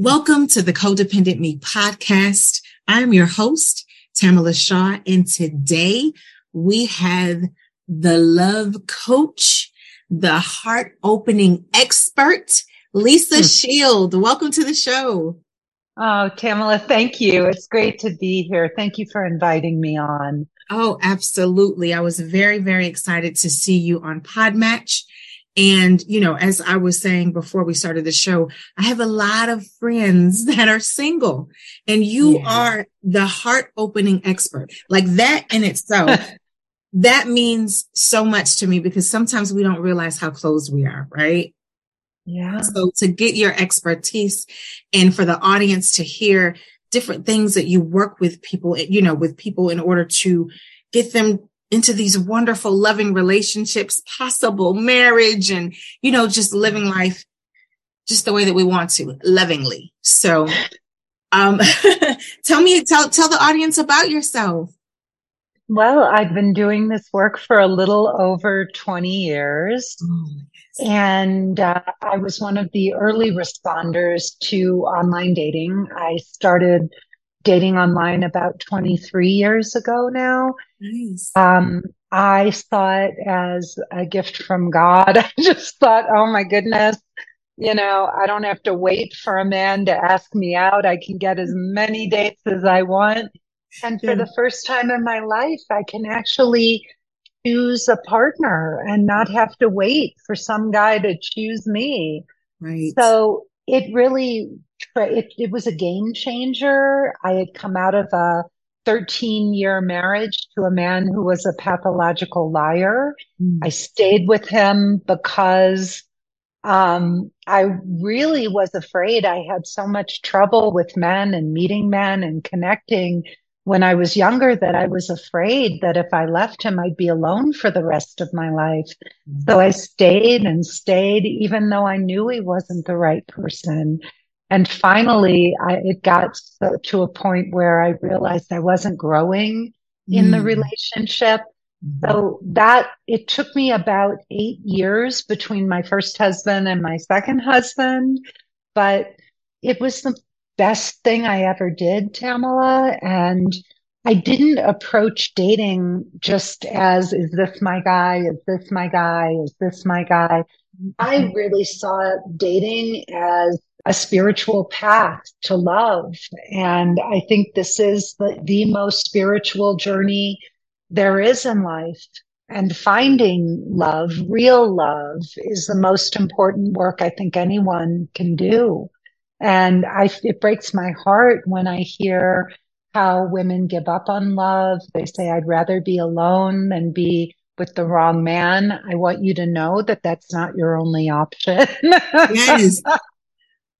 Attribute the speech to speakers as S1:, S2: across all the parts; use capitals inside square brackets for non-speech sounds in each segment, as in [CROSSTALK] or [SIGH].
S1: Welcome to the Codependent Me podcast. I'm your host, Tamala Shaw, and today we have the love coach, the heart opening expert, Lisa hmm. Shield. Welcome to the show.
S2: Oh, Tamala, thank you. It's great to be here. Thank you for inviting me on.
S1: Oh, absolutely. I was very, very excited to see you on Podmatch. And, you know, as I was saying before we started the show, I have a lot of friends [LAUGHS] that are single and you yeah. are the heart opening expert. Like that in itself, [LAUGHS] that means so much to me because sometimes we don't realize how close we are, right?
S2: Yeah.
S1: So to get your expertise and for the audience to hear different things that you work with people, you know, with people in order to get them into these wonderful, loving relationships, possible marriage and, you know, just living life just the way that we want to, lovingly. So, um, [LAUGHS] tell me, tell, tell the audience about yourself.
S2: Well, I've been doing this work for a little over 20 years. Oh, yes. And uh, I was one of the early responders to online dating. I started dating online about 23 years ago now. Nice. Um, I saw it as a gift from God. [LAUGHS] I just thought, oh my goodness, you know, I don't have to wait for a man to ask me out. I can get as many dates as I want. And for the first time in my life, I can actually choose a partner and not have to wait for some guy to choose me.
S1: Right.
S2: So it really it, it was a game changer. I had come out of a 13 year marriage to a man who was a pathological liar. Mm. I stayed with him because um, I really was afraid I had so much trouble with men and meeting men and connecting when I was younger that I was afraid that if I left him, I'd be alone for the rest of my life. Mm. So I stayed and stayed, even though I knew he wasn't the right person. And finally, I, it got so, to a point where I realized I wasn't growing mm. in the mm. relationship. Mm-hmm. So that it took me about eight years between my first husband and my second husband, but it was the best thing I ever did, Tamala. And I didn't approach dating just as, is this my guy? Is this my guy? Is this my guy? I mm-hmm. really saw dating as a spiritual path to love. And I think this is the, the most spiritual journey there is in life. And finding love, real love is the most important work I think anyone can do. And I, it breaks my heart when I hear how women give up on love. They say, I'd rather be alone than be with the wrong man. I want you to know that that's not your only option. yes. [LAUGHS]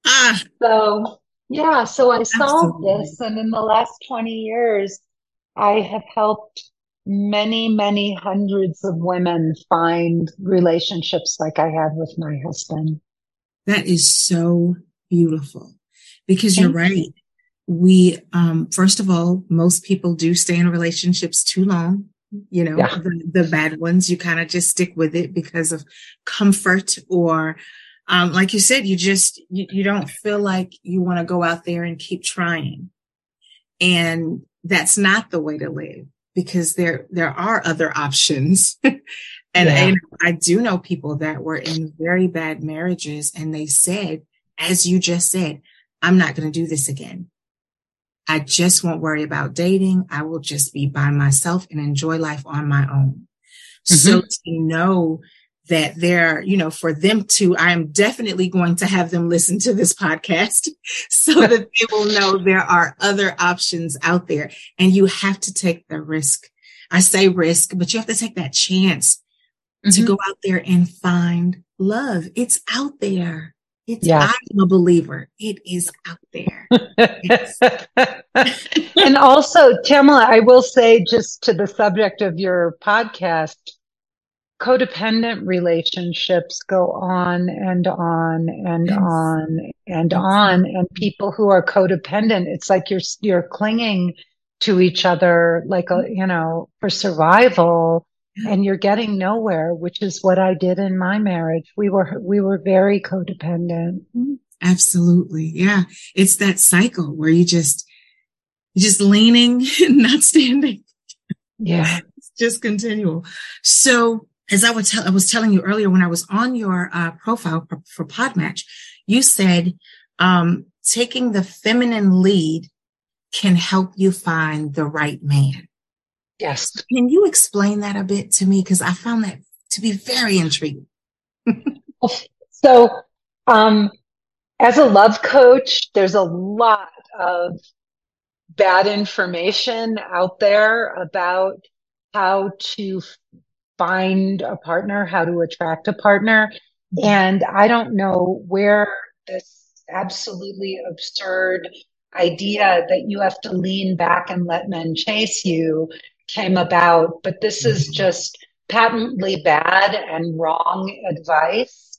S2: Ah. So yeah, so I solved this. And in the last 20 years, I have helped many, many hundreds of women find relationships like I had with my husband.
S1: That is so beautiful because Thank you're right. You. We, um, first of all, most people do stay in relationships too long. You know, yeah. the, the bad ones, you kind of just stick with it because of comfort or um, like you said, you just, you, you don't feel like you want to go out there and keep trying. And that's not the way to live because there, there are other options. [LAUGHS] and, yeah. and I do know people that were in very bad marriages and they said, as you just said, I'm not going to do this again. I just won't worry about dating. I will just be by myself and enjoy life on my own. Mm-hmm. So to know that they're, you know, for them to, I am definitely going to have them listen to this podcast [LAUGHS] so [LAUGHS] that they will know there are other options out there and you have to take the risk. I say risk, but you have to take that chance mm-hmm. to go out there and find love. It's out there. It's, yeah. I'm a believer. It is out there. [LAUGHS]
S2: and also, Tamala, I will say just to the subject of your podcast, codependent relationships go on and on and yes. on and on. And people who are codependent, it's like you're, you're clinging to each other, like a, you know, for survival and you're getting nowhere, which is what I did in my marriage. We were, we were very codependent.
S1: Mm-hmm. Absolutely. Yeah. It's that cycle where you just, just leaning [LAUGHS] and not standing.
S2: Yeah.
S1: It's just continual. So as I, I was telling you earlier when I was on your uh, profile for, for Podmatch, you said um, taking the feminine lead can help you find the right man.
S2: Yes.
S1: Can you explain that a bit to me? Because I found that to be very intriguing. [LAUGHS]
S2: so, um, as a love coach, there's a lot of bad information out there about how to find a partner, how to attract a partner. And I don't know where this absolutely absurd idea that you have to lean back and let men chase you came about, but this is mm-hmm. just patently bad and wrong advice.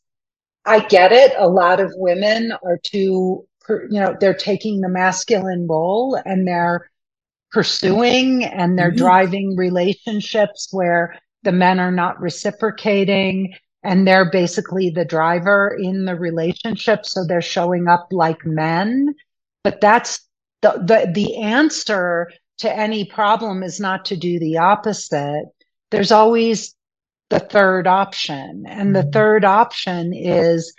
S2: I get it. A lot of women are too, you know, they're taking the masculine role and they're pursuing and they're mm-hmm. driving relationships where the men are not reciprocating and they're basically the driver in the relationship. So they're showing up like men. But that's the, the, the answer to any problem is not to do the opposite. There's always the third option. And the mm-hmm. third option is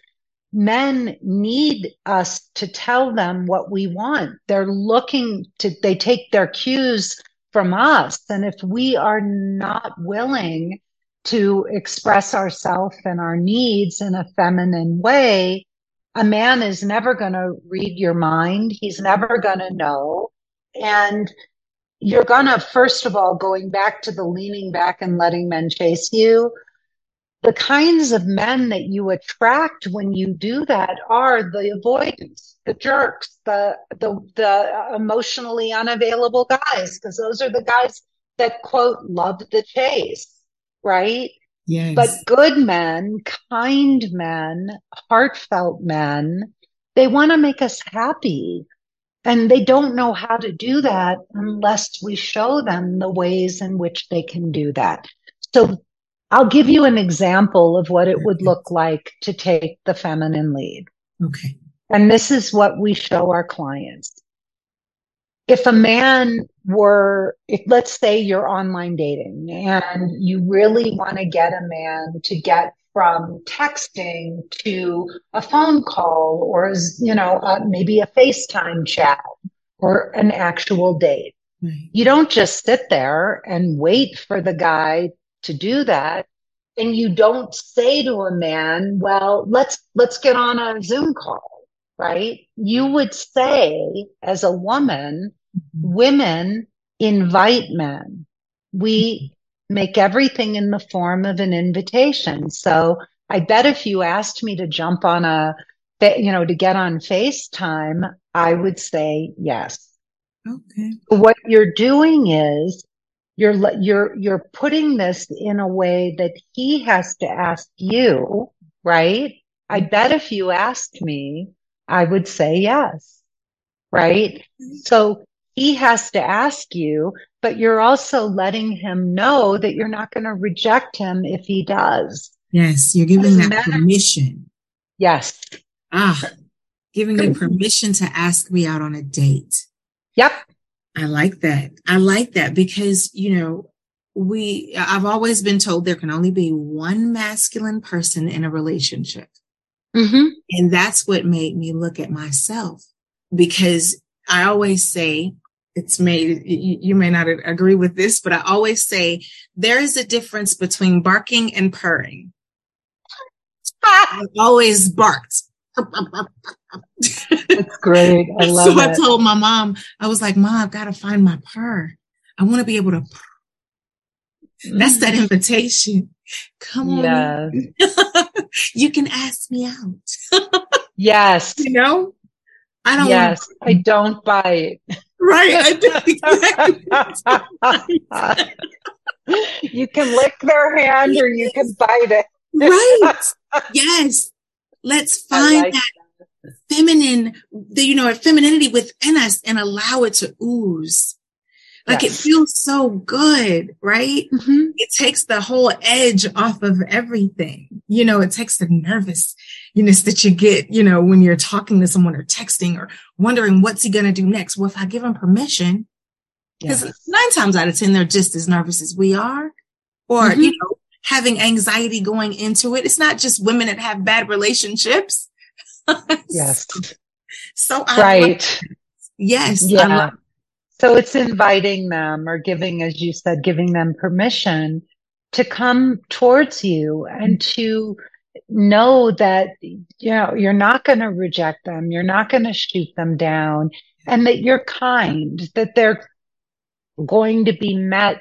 S2: men need us to tell them what we want. They're looking to, they take their cues from us. And if we are not willing to express ourselves and our needs in a feminine way, a man is never going to read your mind. He's never going to know. And you're going to, first of all, going back to the leaning back and letting men chase you, the kinds of men that you attract when you do that are the avoidance, the jerks, the the the emotionally unavailable guys, because those are the guys that quote love the chase, right?
S1: Yes.
S2: But good men, kind men, heartfelt men, they want to make us happy. And they don't know how to do that unless we show them the ways in which they can do that. So I'll give you an example of what it would look like to take the feminine lead.
S1: Okay.
S2: And this is what we show our clients. If a man were, if let's say you're online dating and you really want to get a man to get from texting to a phone call or, you know, uh, maybe a FaceTime chat or an actual date. You don't just sit there and wait for the guy to do that. And you don't say to a man, well, let's, let's get on a Zoom call, right? You would say as a woman, women invite men. We make everything in the form of an invitation. So I bet if you asked me to jump on a, you know, to get on FaceTime, I would say yes.
S1: Okay.
S2: What you're doing is you're you're you're putting this in a way that he has to ask you, right? I mm-hmm. bet if you asked me, I would say yes. Right? So he has to ask you, but you're also letting him know that you're not going to reject him if he does.
S1: Yes, you're giving that matter. permission.
S2: Yes.
S1: Ah, giving me permission to ask me out on a date.
S2: Yep.
S1: I like that. I like that because, you know, we, I've always been told there can only be one masculine person in a relationship.
S2: Mm-hmm.
S1: And that's what made me look at myself because I always say, it's made, you, you may not agree with this, but I always say there is a difference between barking and purring. [LAUGHS] I always barked. [LAUGHS]
S2: That's great. I [LAUGHS] love so
S1: it. I told my mom, I was like, Mom, I've got to find my purr. I want to be able to. Purr. That's that mm. invitation. Come on.
S2: Yes. [LAUGHS]
S1: you can ask me out.
S2: yes. [LAUGHS]
S1: You know,
S2: I don't. Yes, I don't bite.
S1: Right.
S2: You can lick their hand or you can bite it.
S1: right. Yes. Let's find like that feminine, the, you know, femininity within us and allow it to ooze. Like yes. it feels so good, right? Mm-hmm. It takes the whole edge off of everything. You know, it takes the nervousness that you get, you know, when you're talking to someone or texting or wondering what's he going to do next. Well, if I give him permission, because yes. nine times out of 10, they're just as nervous as we are or, mm-hmm. you know, having anxiety going into it. It's not just women that have bad relationships.
S2: Yes. [LAUGHS]
S1: So,
S2: right.
S1: Yes.
S2: Yeah. So it's inviting them or giving, as you said, giving them permission to come towards you and to know that, you know, you're not going to reject them. You're not going to shoot them down and that you're kind, that they're going to be met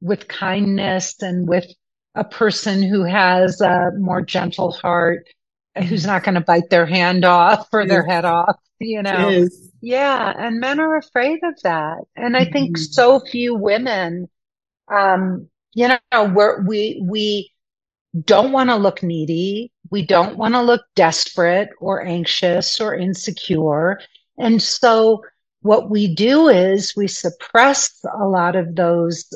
S2: with kindness and with a person who has a more gentle heart, who's not going to bite their hand off or their head off, you know. Yeah. And men are afraid of that. And I mm-hmm. think so few women, um, you know, we're, we, we don't want to look needy. We don't want to look desperate or anxious or insecure. And so what we do is we suppress a lot of those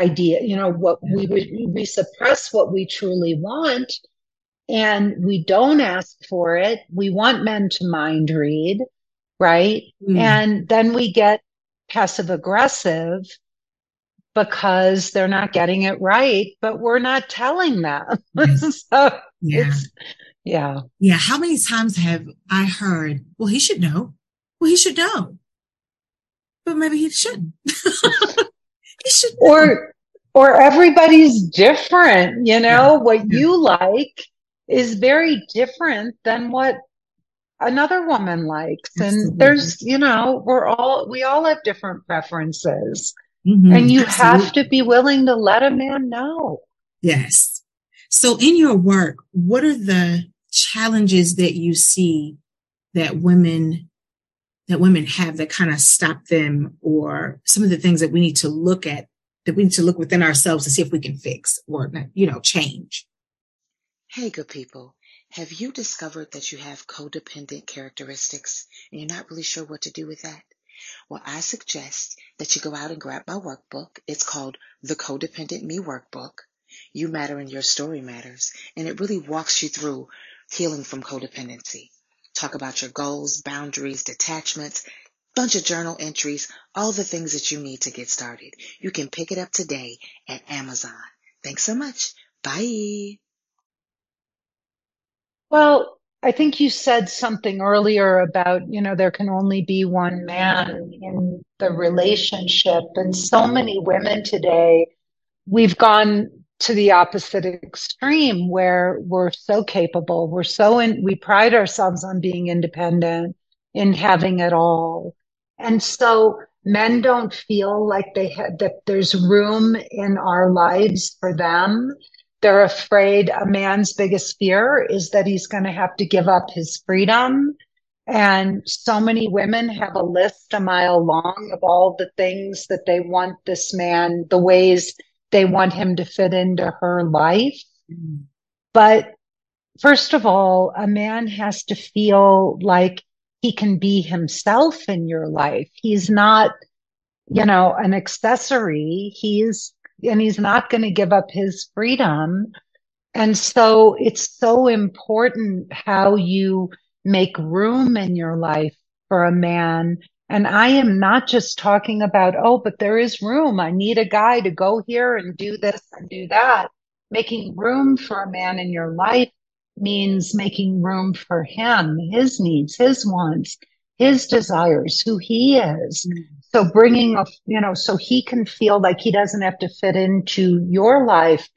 S2: idea, you know, what we, we suppress what we truly want and we don't ask for it. We want men to mind read right? Mm. And then we get passive aggressive because they're not getting it right, but we're not telling them. [LAUGHS] so yeah. yeah.
S1: Yeah. How many times have I heard, well, he should know. Well, he should know. But maybe he shouldn't. [LAUGHS] he should know.
S2: Or or everybody's different, you know, yeah. what yeah. you like is very different than what another woman likes. Absolutely. And there's, you know, we're all, we all have different preferences. Mm-hmm. And you Absolutely. have to be willing to let a man know.
S1: Yes. So in your work, what are the challenges that you see that women that women have that kind of stop them or some of the things that we need to look at that we need to look within ourselves to see if we can fix or you know change
S3: hey good people have you discovered that you have codependent characteristics and you're not really sure what to do with that? Well, I suggest that you go out and grab my workbook. It's called The Codependent Me Workbook. You matter and your story matters. And it really walks you through healing from codependency. Talk about your goals, boundaries, detachments, bunch of journal entries, all the things that you need to get started. You can pick it up today at Amazon. Thanks so much. Bye.
S2: Well, I think you said something earlier about, you know, there can only be one man in the relationship. And so many women today, we've gone to the opposite extreme where we're so capable. We're so in, we pride ourselves on being independent, in having it all. And so men don't feel like they have, that there's room in our lives for them. They're afraid a man's biggest fear is that he's going to have to give up his freedom. And so many women have a list a mile long of all the things that they want this man, the ways they want him to fit into her life. But first of all, a man has to feel like he can be himself in your life. He's not, you know, an accessory. He's and he's not going to give up his freedom. And so it's so important how you make room in your life for a man. And I am not just talking about, oh, but there is room. I need a guy to go here and do this and do that. Making room for a man in your life means making room for him, his needs, his wants, his desires, who he is. Mm-hmm. So bringing a, you know, so he can feel like he doesn't have to fit into your life,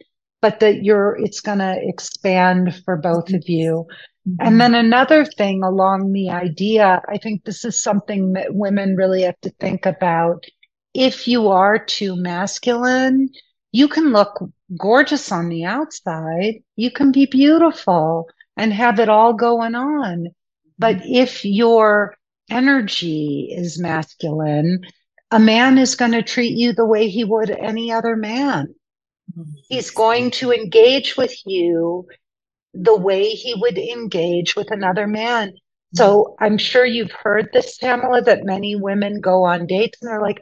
S2: but that you're, it's going to expand for both of you. Mm-hmm. And then another thing along the idea, I think this is something that women really have to think about. If you are too masculine, you can look gorgeous on the outside. You can be beautiful and have it all going on. But mm-hmm. if your energy is masculine, a man is going to treat you the way he would any other man. He's going to engage with you the way he would engage with another man. So I'm sure you've heard this, Tamala, that many women go on dates and they're like,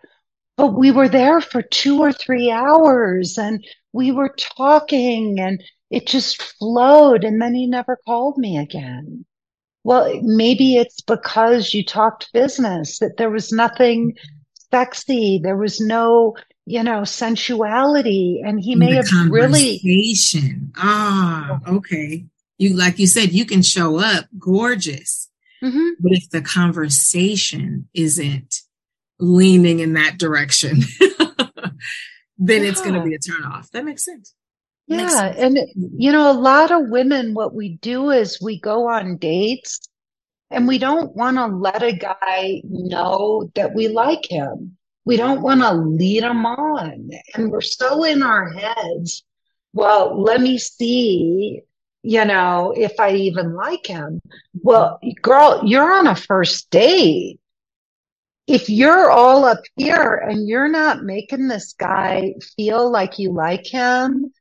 S2: but we were there for two or three hours and we were talking and it just flowed. And then he never called me again. Well, maybe it's because you talked business, that there was nothing sexy. There was no, you know, sensuality. And he may have really.
S1: Ah, okay. You, like you said, you can show up gorgeous. Mm-hmm. But if the conversation isn't leaning in that direction, [LAUGHS] then yeah. it's going to be a turn off. That makes sense.
S2: Yeah. And, you know, a lot of women, what we do is we go on dates and we don't want to let a guy know that we like him. We don't want to lead him on. And we're so in our heads. Well, let me see you know, if I even like him. Well, girl, you're on a first date. If you're all up here and you're not making this guy feel like you like him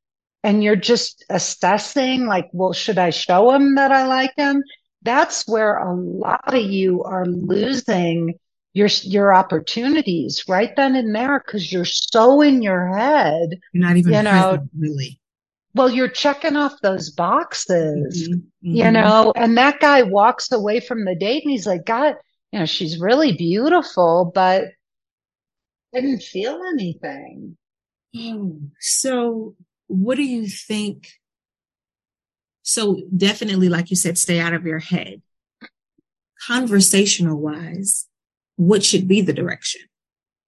S2: and you're just assessing like, well, should I show him that I like him? That's where a lot of you are losing your, your opportunities right then and there because you're so in your head.
S1: You're not even you know, really
S2: well, you're checking off those boxes, mm-hmm. Mm-hmm. you know, and that guy walks away from the date and he's like, God, you know, she's really beautiful, but didn't feel anything.
S1: Oh, so what do you think? So definitely, like you said, stay out of your head. Conversational wise, what should be the direction?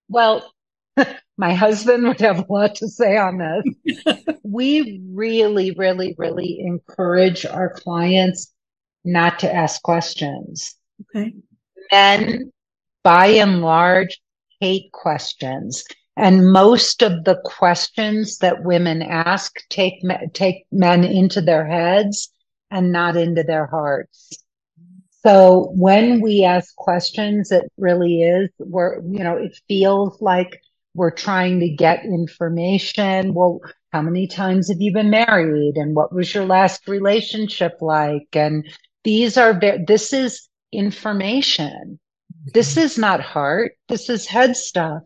S2: Well, [LAUGHS] my husband would have a lot to say on this. [LAUGHS] we really, really, really encourage our clients not to ask questions.
S1: Okay.
S2: Men, by and large, hate questions. And most of the questions that women ask take, take men into their heads and not into their hearts. So when we ask questions, it really is where, you know, it feels like we're trying to get information. Well, how many times have you been married? And what was your last relationship like? And these are, this is information. This mm-hmm. is not heart. This is head stuff.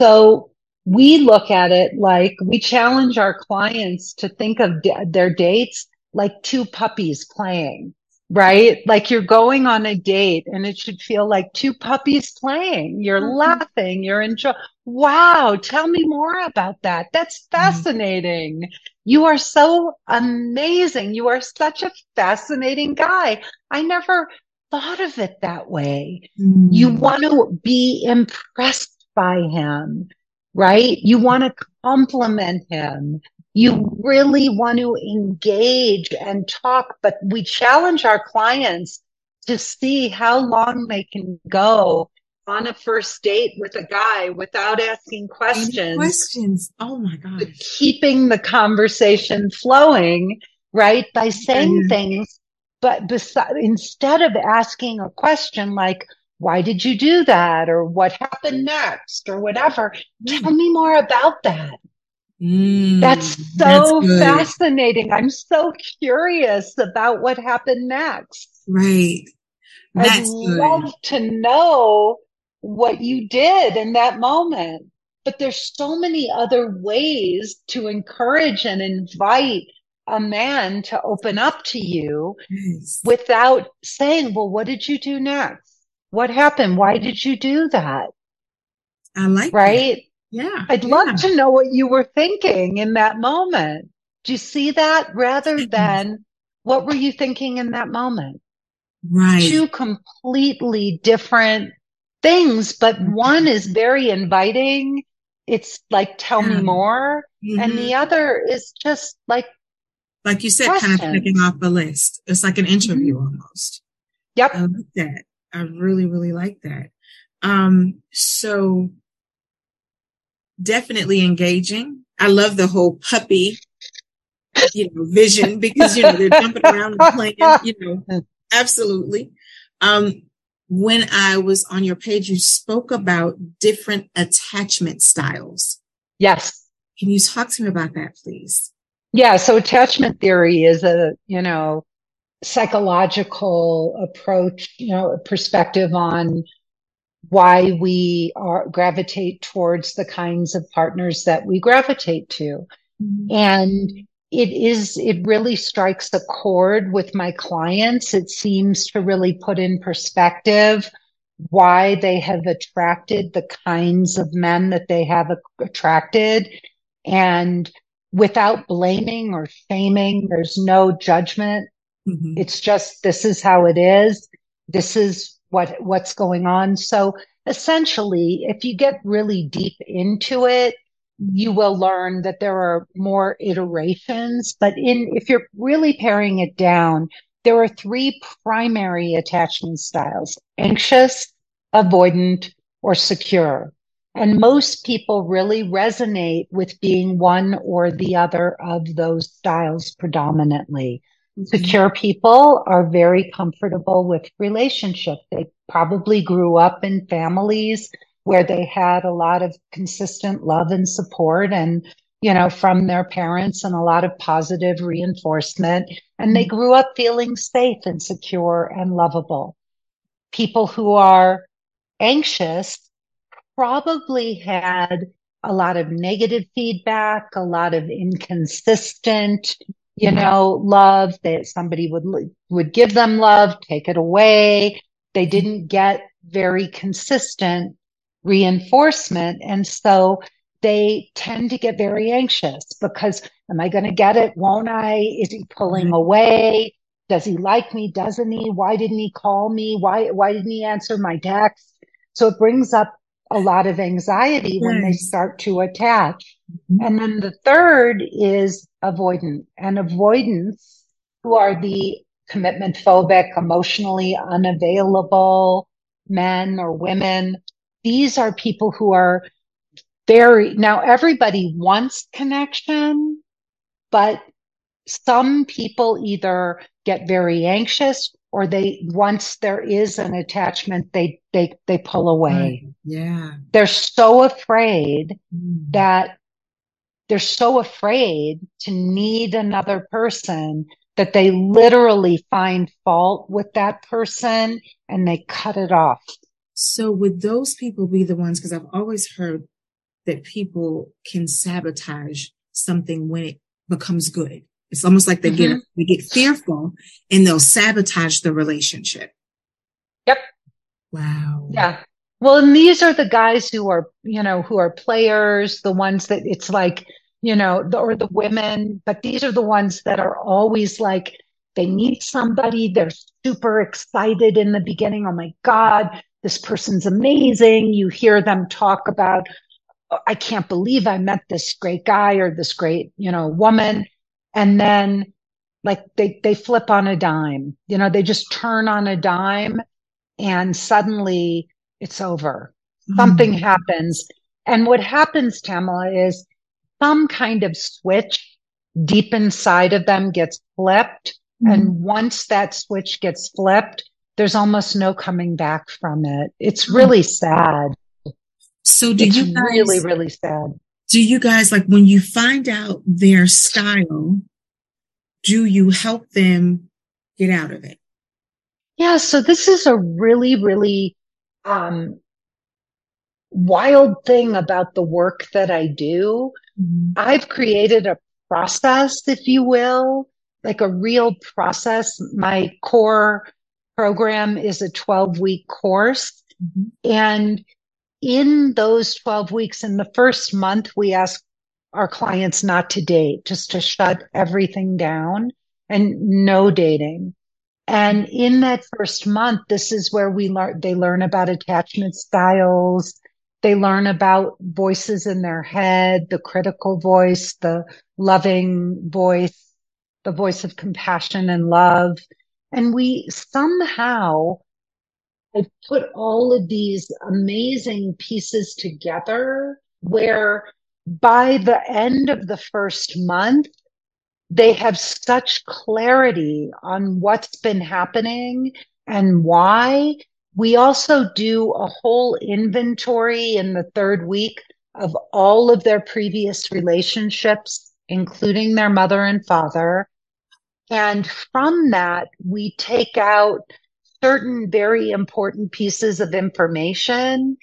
S2: So we look at it like we challenge our clients to think of their dates like two puppies playing right? Like you're going on a date and it should feel like two puppies playing. You're mm-hmm. laughing, you're enjoying. Wow, tell me more about that. That's mm-hmm. fascinating. Mm-hmm. You are so amazing. You are such a fascinating guy. I never thought of it that way. Mm-hmm. You want to be impressed by him, right? You want to compliment him you really want to engage and talk, but we challenge our clients to see how long they can go on a first date with a guy without asking questions. Any
S1: questions. Oh my God.
S2: Keeping the conversation flowing, right? By saying yeah. things, but besides, instead of asking a question like, why did you do that? Or what happened next? Or whatever. Yeah. Tell me more about that. Mm, that's so that's fascinating. I'm so curious about what happened next.
S1: Right.
S2: That's I'd love to know what you did in that moment. But there's so many other ways to encourage and invite a man to open up to you yes. without saying, well, what did you do next? What happened? Why did you do that?
S1: I like
S2: right.
S1: That. Yeah.
S2: I'd
S1: yeah.
S2: love to know what you were thinking in that moment. Do you see that rather than what were you thinking in that moment?
S1: Right.
S2: Two completely different things, but mm-hmm. one is very inviting. It's like, tell yeah. me more. Mm-hmm. And the other is just like,
S1: like you said, questions. kind of picking off a list. It's like an interview mm-hmm. almost.
S2: Yep.
S1: I like that. I really, really like that. Um, so definitely engaging. I love the whole puppy, you know, vision because, you know, they're jumping around and playing, you know, absolutely. Um, when I was on your page, you spoke about different attachment styles.
S2: Yes.
S1: Can you talk to me about that, please?
S2: Yeah. So attachment theory is a, you know, psychological approach, you know, perspective on why we are gravitate towards the kinds of partners that we gravitate to. Mm-hmm. And it is, it really strikes a chord with my clients. It seems to really put in perspective why they have attracted the kinds of men that they have attracted. And without blaming or shaming, there's no judgment. Mm-hmm. It's just, this is how it is. This is what, what's going on. So essentially, if you get really deep into it, you will learn that there are more iterations, but in, if you're really paring it down, there are three primary attachment styles, anxious, avoidant, or secure. And most people really resonate with being one or the other of those styles predominantly. Mm-hmm. Secure people are very comfortable with relationship. They probably grew up in families where they had a lot of consistent love and support and you know from their parents and a lot of positive reinforcement and they mm-hmm. grew up feeling safe and secure and lovable people who are anxious probably had a lot of negative feedback a lot of inconsistent you know love that somebody would would give them love take it away they didn't get very consistent reinforcement. And so they tend to get very anxious because am I going to get it? Won't I? Is he pulling mm-hmm. away? Does he like me? Doesn't he? Why didn't he call me? Why, why didn't he answer my text? So it brings up a lot of anxiety when they start to attach. Mm-hmm. And then the third is avoidant and avoidance who are the commitment phobic, emotionally unavailable men or women these are people who are very, now everybody wants connection, but some people either get very anxious or they, once there is an attachment, they, they, they pull away.
S1: Right. Yeah.
S2: They're so afraid mm. that they're so afraid to need another person that they literally find fault with that person and they cut it off.
S1: So would those people be the ones? Because I've always heard that people can sabotage something when it becomes good. It's almost like they mm-hmm. get they get fearful and they'll sabotage the relationship.
S2: Yep.
S1: Wow.
S2: Yeah. Well, and these are the guys who are, you know, who are players, the ones that it's like, you know, the, or the women, but these are the ones that are always like, they need somebody. They're super excited in the beginning. Oh my God, this person's amazing. You hear them talk about, I can't believe I met this great guy or this great, you know, woman. And then like they, they flip on a dime, you know, they just turn on a dime and suddenly it's over. Mm-hmm. Something happens. And what happens, Tamala, is some kind of switch deep inside of them gets flipped. Mm-hmm. And once that switch gets flipped, there's almost no coming back from it. It's hmm. really sad.
S1: So do
S2: it's
S1: you guys,
S2: really, really sad.
S1: Do you guys like when you find out their style, do you help them get out of it?
S2: Yeah. So this is a really, really, um, wild thing about the work that I do. Mm-hmm. I've created a process, if you will, like a real process. My core program is a 12 week course. Mm-hmm. And in those 12 weeks, in the first month, we ask our clients not to date, just to shut everything down and no dating. And in that first month, this is where we learn, they learn about attachment styles. They learn about voices in their head, the critical voice, the loving voice, the voice of compassion and love. And we somehow have put all of these amazing pieces together where by the end of the first month, they have such clarity on what's been happening and why. We also do a whole inventory in the third week of all of their previous relationships, including their mother and father. And from that, we take out certain very important pieces of information.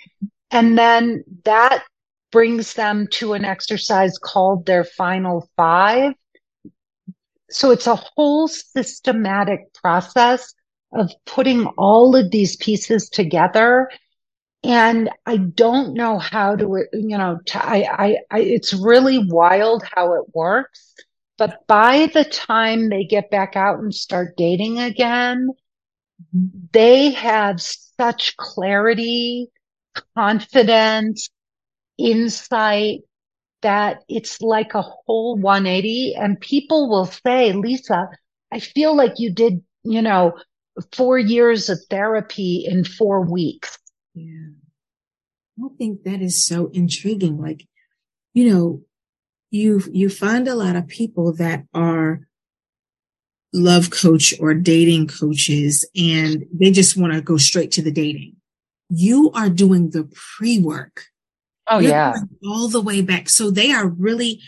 S2: And then that brings them to an exercise called their final five. So it's a whole systematic process of putting all of these pieces together. And I don't know how to, you know, to, I, I, I, it's really wild how it works. But by the time they get back out and start dating again, they have such clarity, confidence, insight that it's like a whole 180. And people will say, Lisa, I feel like you did, you know, four years of therapy in four weeks.
S1: Yeah. I think that is so intriguing. Like, you know, you, you find a lot of people that are love coach or dating coaches and they just want to go straight to the dating. You are doing the pre work.
S2: Oh, You're yeah.
S1: All the way back. So they are really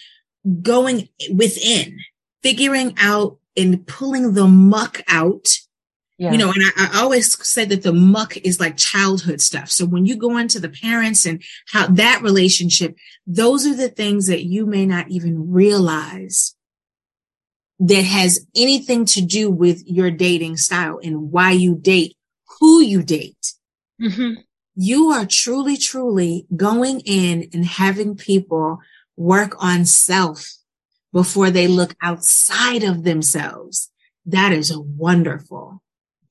S1: going within, figuring out and pulling the muck out. Yeah. You know, and I, I always say that the muck is like childhood stuff. So when you go into the parents and how that relationship, those are the things that you may not even realize that has anything to do with your dating style and why you date, who you date. Mm-hmm. You are truly, truly going in and having people work on self before they look outside of themselves. That is wonderful.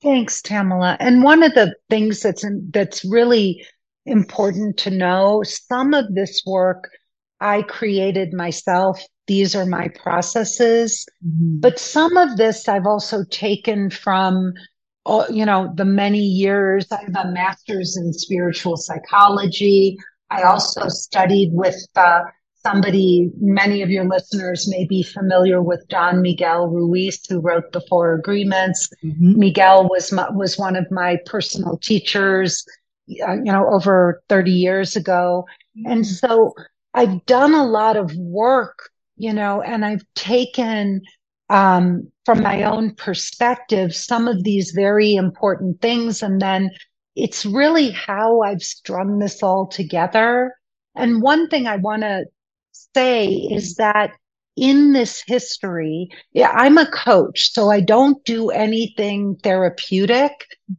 S2: Thanks, Tamala. And one of the things that's in, that's really important to know, some of this work I created myself these are my processes. Mm-hmm. But some of this I've also taken from, uh, you know, the many years. I have a master's in spiritual psychology. I also studied with uh, somebody, many of your listeners may be familiar with Don Miguel Ruiz, who wrote the Four Agreements. Mm-hmm. Miguel was my, was one of my personal teachers, uh, you know, over 30 years ago. Mm-hmm. And so I've done a lot of work you know, and I've taken um, from my own perspective some of these very important things. And then it's really how I've strung this all together. And one thing I want to say is that in this history, yeah, I'm a coach, so I don't do anything therapeutic.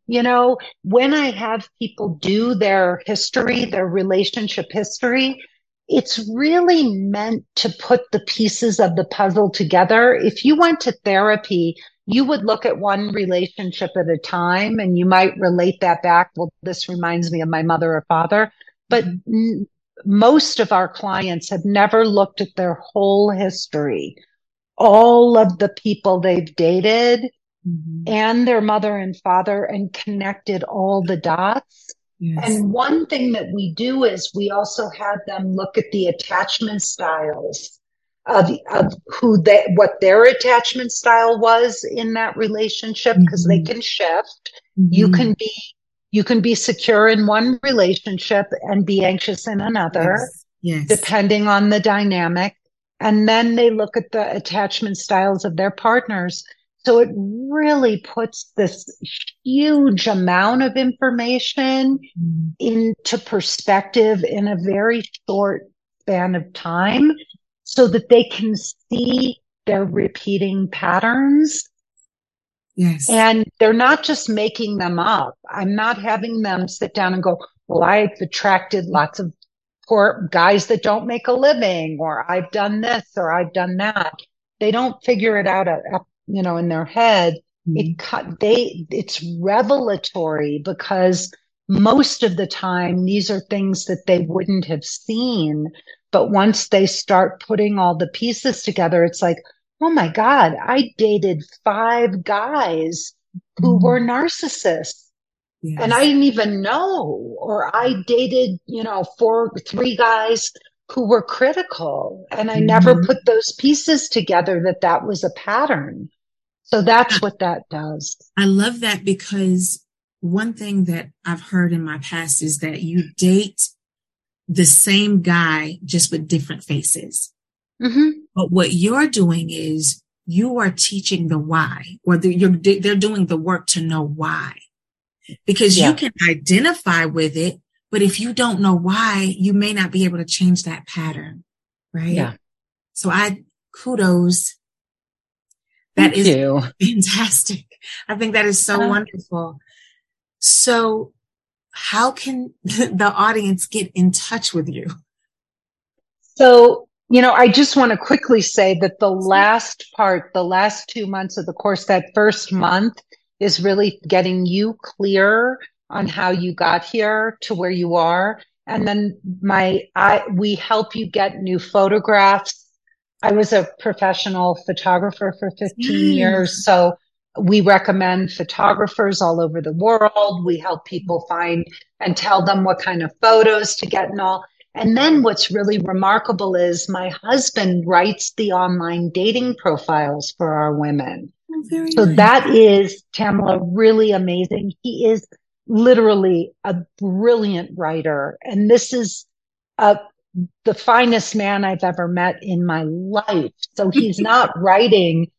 S2: You know, when I have people do their history, their relationship history, it's really meant to put the pieces of the puzzle together. If you went to therapy, you would look at one relationship at a time and you might relate that back. Well, this reminds me of my mother or father, but n- most of our clients have never looked at their whole history, all of the people they've dated mm-hmm. and their mother and father and connected all the dots Yes. And one thing that we do is we also have them look at the attachment styles of, of who they, what their attachment style was in that relationship because mm-hmm. they can shift. Mm-hmm. You can be, you can be secure in one relationship and be anxious in another, yes. Yes. depending on the dynamic. And then they look at the attachment styles of their partners. So it really puts this huge amount of information mm. into perspective in a very short span of time so that they can see their repeating patterns.
S1: Yes.
S2: And they're not just making them up. I'm not having them sit down and go, well, I've attracted lots of poor guys that don't make a living, or I've done this, or I've done that. They don't figure it out at, at you know, in their head, mm-hmm. it cut, they, it's revelatory because most of the time these are things that they wouldn't have seen. But once they start putting all the pieces together, it's like, oh my God, I dated five guys who mm-hmm. were narcissists. Yes. And I didn't even know, or I dated, you know, four, three guys who were critical. And I mm-hmm. never put those pieces together that that was a pattern. So that's what that does.
S1: I love that because one thing that I've heard in my past is that you date the same guy just with different faces. Mm-hmm. But what you're doing is you are teaching the why, or the, you're, they're doing the work to know why. Because yeah. you can identify with it, but if you don't know why, you may not be able to change that pattern. Right.
S2: Yeah.
S1: So I kudos. That Thank is you. [LAUGHS] fantastic. I think that is so uh, wonderful. So how can [LAUGHS] the audience get in touch with you?
S2: So, you know, I just want to quickly say that the last part, the last two months of the course, that first month is really getting you clear on how you got here to where you are. And then my, I, we help you get new photographs. I was a professional photographer for 15 mm. years. So we recommend photographers all over the world. We help people find and tell them what kind of photos to get and all. And then what's really remarkable is my husband writes the online dating profiles for our women. Oh, so nice. that is, Tamala, really amazing. He is literally a brilliant writer. And this is a, the finest man I've ever met in my life. So he's [LAUGHS] not writing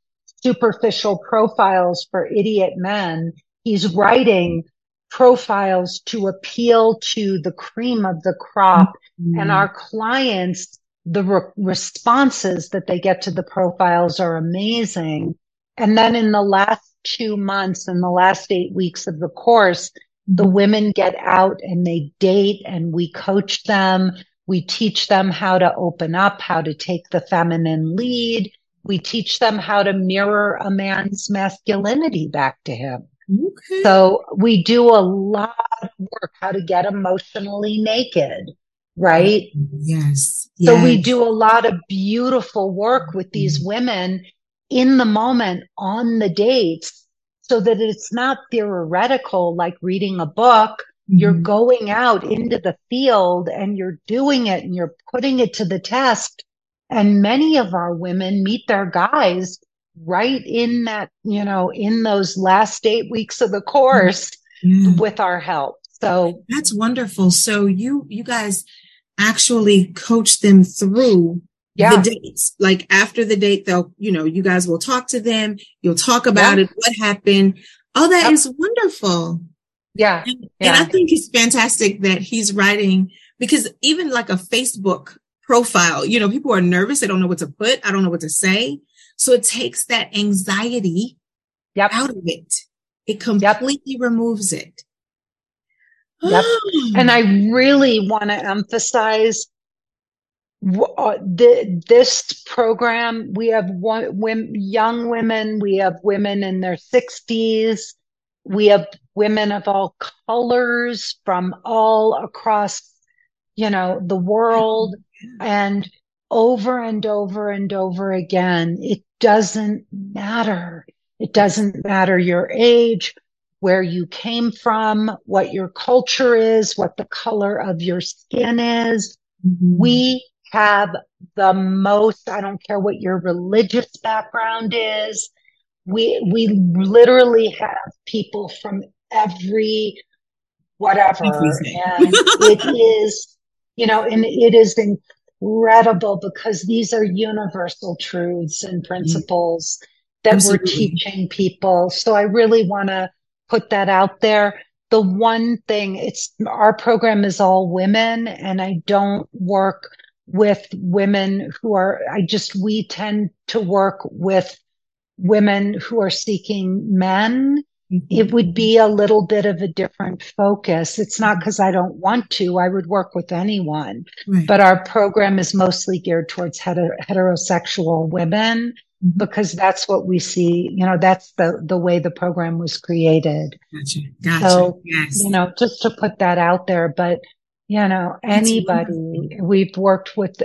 S2: superficial profiles for idiot men. He's writing profiles to appeal to the cream of the crop mm-hmm. and our clients the re- responses that they get to the profiles are amazing and then in the last two months in the last eight weeks of the course the women get out and they date and we coach them we teach them how to open up how to take the feminine lead we teach them how to mirror a man's masculinity back to him. Okay. So we do a lot of work how to get emotionally naked, right?
S1: Yes.
S2: yes. So we do a lot of beautiful work with these mm-hmm. women in the moment on the dates so that it's not theoretical like reading a book. Mm-hmm. You're going out into the field and you're doing it and you're putting it to the test and many of our women meet their guys right in that, you know, in those last eight weeks of the course yeah. with our help. So
S1: that's wonderful. So you, you guys actually coach them through yeah. the dates. Like after the date, they'll, you know, you guys will talk to them. You'll talk about yeah. it, what happened. Oh, that yep. is wonderful.
S2: Yeah.
S1: And, yeah. and I think it's fantastic that he's writing because even like a Facebook profile. You know, people are nervous. They don't know what to put. I don't know what to say. So it takes that anxiety yep. out of it. It completely yep. removes it.
S2: Yep. [GASPS] and I really want to emphasize uh, the, this program. We have one, women, young women. We have women in their sixties. We have women of all colors from all across, you know, the world. And over and over and over again, it doesn't matter. It doesn't matter your age, where you came from, what your culture is, what the color of your skin is. Mm-hmm. We have the most, I don't care what your religious background is. We, we literally have people from every whatever. and it [LAUGHS] is you know, and it is incredible because these are universal truths and mm-hmm. principles that Absolutely. we're teaching people. So I really want to put that out there. The one thing it's our program is all women and I don't work with women who are, I just, we tend to work with women who are seeking men it would be a little bit of a different focus. It's not because I don't want to. I would work with anyone, right. but our program is mostly geared towards heter- heterosexual women mm-hmm. because that's what we see. You know, that's the, the way the program was created.
S1: Gotcha. Gotcha. So, yes.
S2: you know, just to put that out there, but you know, anybody, we've worked with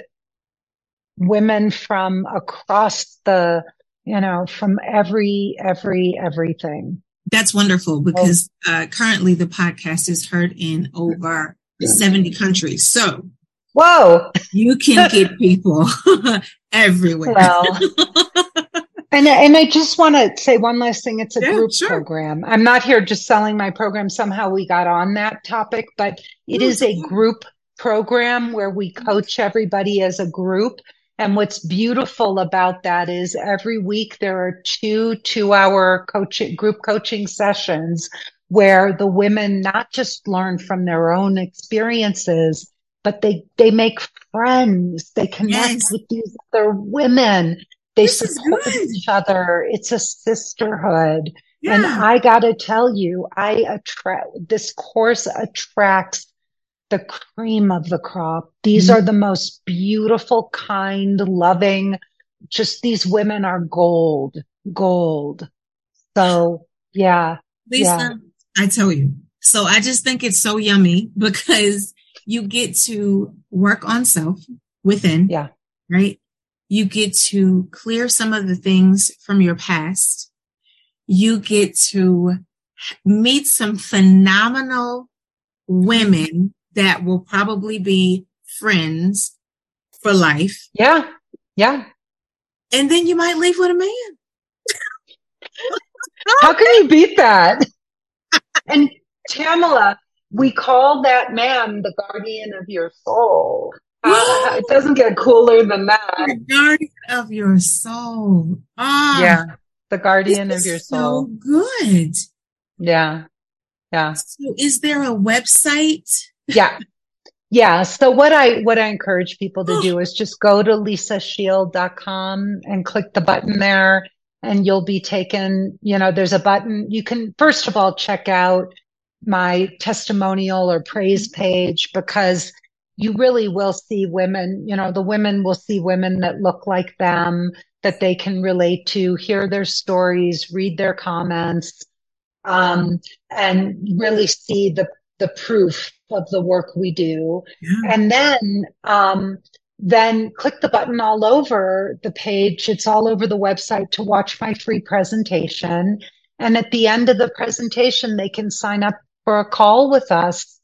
S2: women from across the, you know, from every, every, everything.
S1: That's wonderful because uh, currently the podcast is heard in over yeah. 70 countries. So
S2: Whoa.
S1: You can get people [LAUGHS] everywhere. Well, [LAUGHS]
S2: and, and I just want to say one last thing. It's a yeah, group sure. program. I'm not here just selling my program. Somehow we got on that topic, but it is a group program where we coach everybody as a group. And what's beautiful about that is every week there are two two hour coaching group coaching sessions where the women not just learn from their own experiences, but they, they make friends. They connect yes. with these other women. They this support each other. It's a sisterhood. Yeah. And I got to tell you, I attract, this course attracts the cream of the crop. These mm-hmm. are the most beautiful, kind, loving, just these women are gold, gold. So yeah.
S1: Lisa, yeah. I tell you. So I just think it's so yummy [LAUGHS] because you get to work on self within.
S2: Yeah.
S1: Right. You get to clear some of the things from your past. You get to meet some phenomenal women that will probably be friends for life.
S2: Yeah. Yeah.
S1: And then you might leave with a man.
S2: How can you beat that? [LAUGHS] and Tamala, we call that man the guardian of your soul. Uh, it doesn't get cooler than that.
S1: The guardian of your soul.
S2: Ah, yeah, the guardian of your soul.
S1: So good.
S2: Yeah, yeah.
S1: So, is there a website?
S2: Yeah, yeah. So what I what I encourage people to do is just go to lisashield.com and click the button there, and you'll be taken. You know, there's a button. You can first of all check out my testimonial or praise page because you really will see women, you know, the women will see women that look like them, that they can relate to, hear their stories, read their comments, um, and really see the, the proof of the work we do. Yeah. And then, um, then click the button all over the page. It's all over the website to watch my free presentation. And at the end of the presentation, they can sign up for a call with us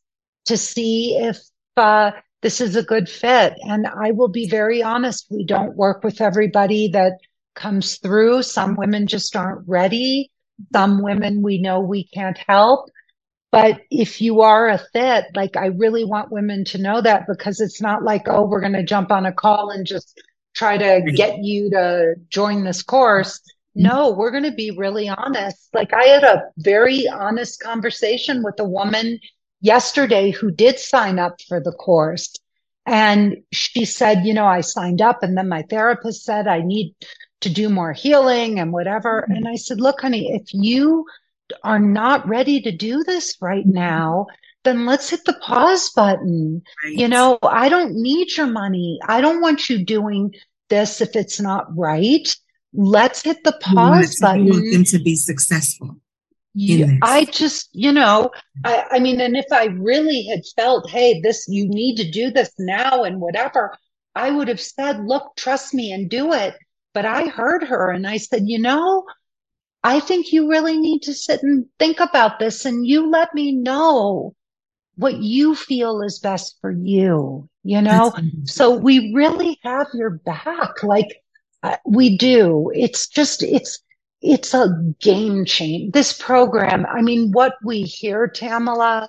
S2: to see if uh, this is a good fit. And I will be very honest, we don't work with everybody that comes through. Some women just aren't ready. Some women we know we can't help. But if you are a fit, like I really want women to know that because it's not like, oh, we're going to jump on a call and just try to get you to join this course. No, we're going to be really honest. Like I had a very honest conversation with a woman yesterday who did sign up for the course. And she said, you know, I signed up and then my therapist said I need to do more healing and whatever. Mm-hmm. And I said, look, honey, if you are not ready to do this right now, then let's hit the pause button. Right. You know, I don't need your money. I don't want you doing this if it's not right let's hit the pause
S1: you button. You want them to be successful.
S2: Yeah, I just, you know, I, I mean, and if I really had felt, hey, this, you need to do this now and whatever, I would have said, look, trust me and do it. But I heard her and I said, you know, I think you really need to sit and think about this and you let me know what you feel is best for you, you know? So we really have your back. Like uh, we do. It's just, it's, it's a game change. This program, I mean, what we hear, Tamala,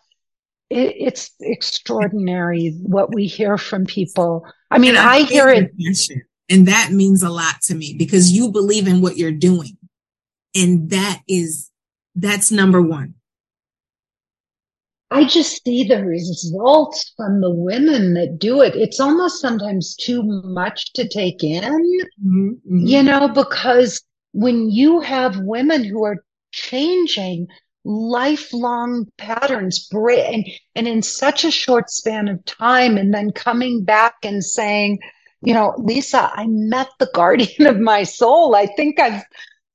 S2: it, it's extraordinary what we hear from people. I mean, I, I hear it.
S1: Passion, and that means a lot to me because you believe in what you're doing. And that is, that's number one.
S2: I just see the results from the women that do it. It's almost sometimes too much to take in, mm-hmm, mm-hmm. you know, because when you have women who are changing lifelong patterns and, and in such a short span of time and then coming back and saying, you know, Lisa, I met the guardian [LAUGHS] of my soul. I think I've,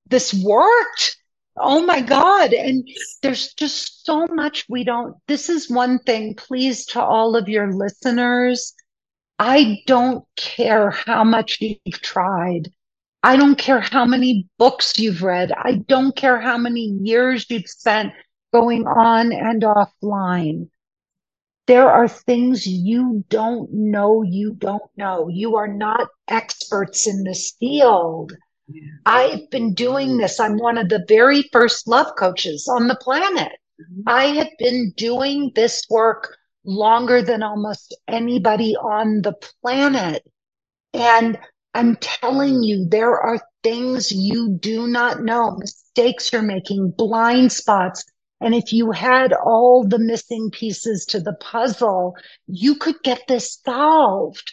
S2: this worked Oh my God. And there's just so much we don't. This is one thing, please, to all of your listeners. I don't care how much you've tried. I don't care how many books you've read. I don't care how many years you've spent going on and offline. There are things you don't know you don't know. You are not experts in this field. I've been doing this. I'm one of the very first love coaches on the planet. Mm-hmm. I have been doing this work longer than almost anybody on the planet. And I'm telling you, there are things you do not know, mistakes you're making, blind spots. And if you had all the missing pieces to the puzzle, you could get this solved.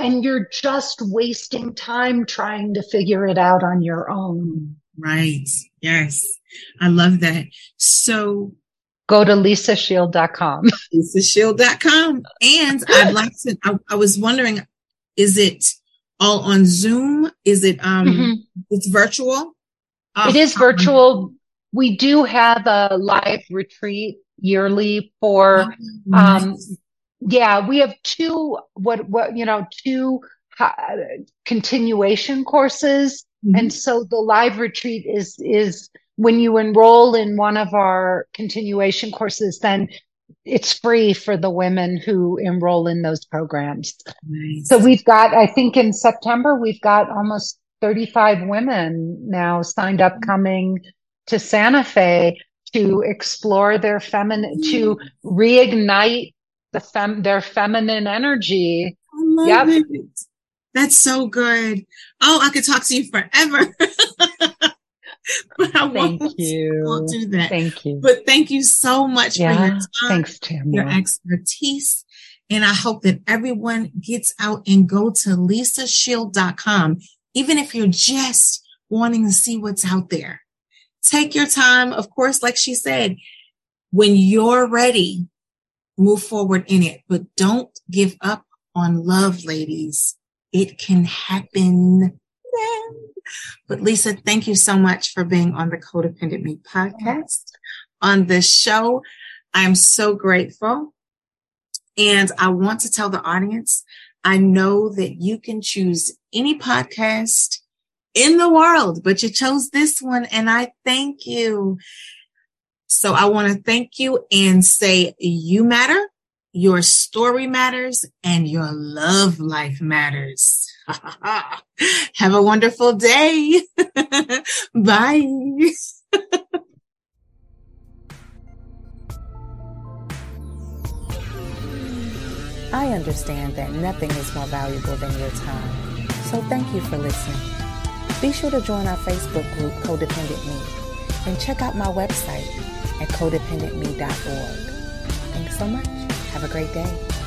S2: And you're just wasting time trying to figure it out on your own.
S1: Right. Yes. I love that. So
S2: go to lisashield.com. [LAUGHS]
S1: lisashield.com. And I'd [LAUGHS] like to, I, I was wondering, is it all on Zoom? Is it um mm-hmm. it's virtual?
S2: Uh, it is virtual. We do have a live retreat yearly for oh, nice. Yeah, we have two what what you know, two uh, continuation courses. Mm-hmm. And so the live retreat is is when you enroll in one of our continuation courses, then it's free for the women who enroll in those programs. Nice. So we've got, I think in September, we've got almost 35 women now signed up coming to Santa Fe to explore their feminine, to reignite the fem, their feminine energy.
S1: I love yep. it. That's so good. Oh, I could talk to you forever. [LAUGHS]
S2: but I thank won't, you.
S1: won't do that.
S2: Thank you.
S1: But thank you so much yeah, for your time,
S2: thanks, Tim.
S1: your expertise. And I hope that everyone gets out and go to lisashield.com, even if you're just wanting to see what's out there. Take your time. Of course, like she said, when you're ready, move forward in it, but don't give up on love, ladies. It can happen. But Lisa, thank you so much for being on the Codependent Me podcast. On this show, I'm so grateful. And I want to tell the audience, I know that you can choose any podcast in the world, but you chose this one and I thank you. So I want to thank you and say you matter, your story matters, and your love life matters. [LAUGHS] Have a wonderful day. [LAUGHS] Bye.
S4: I understand that nothing is more valuable than your time. So thank you for listening. Be sure to join our Facebook group, Codependent Me, and check out my website at codependentme.org. Thanks so much. Have a great day.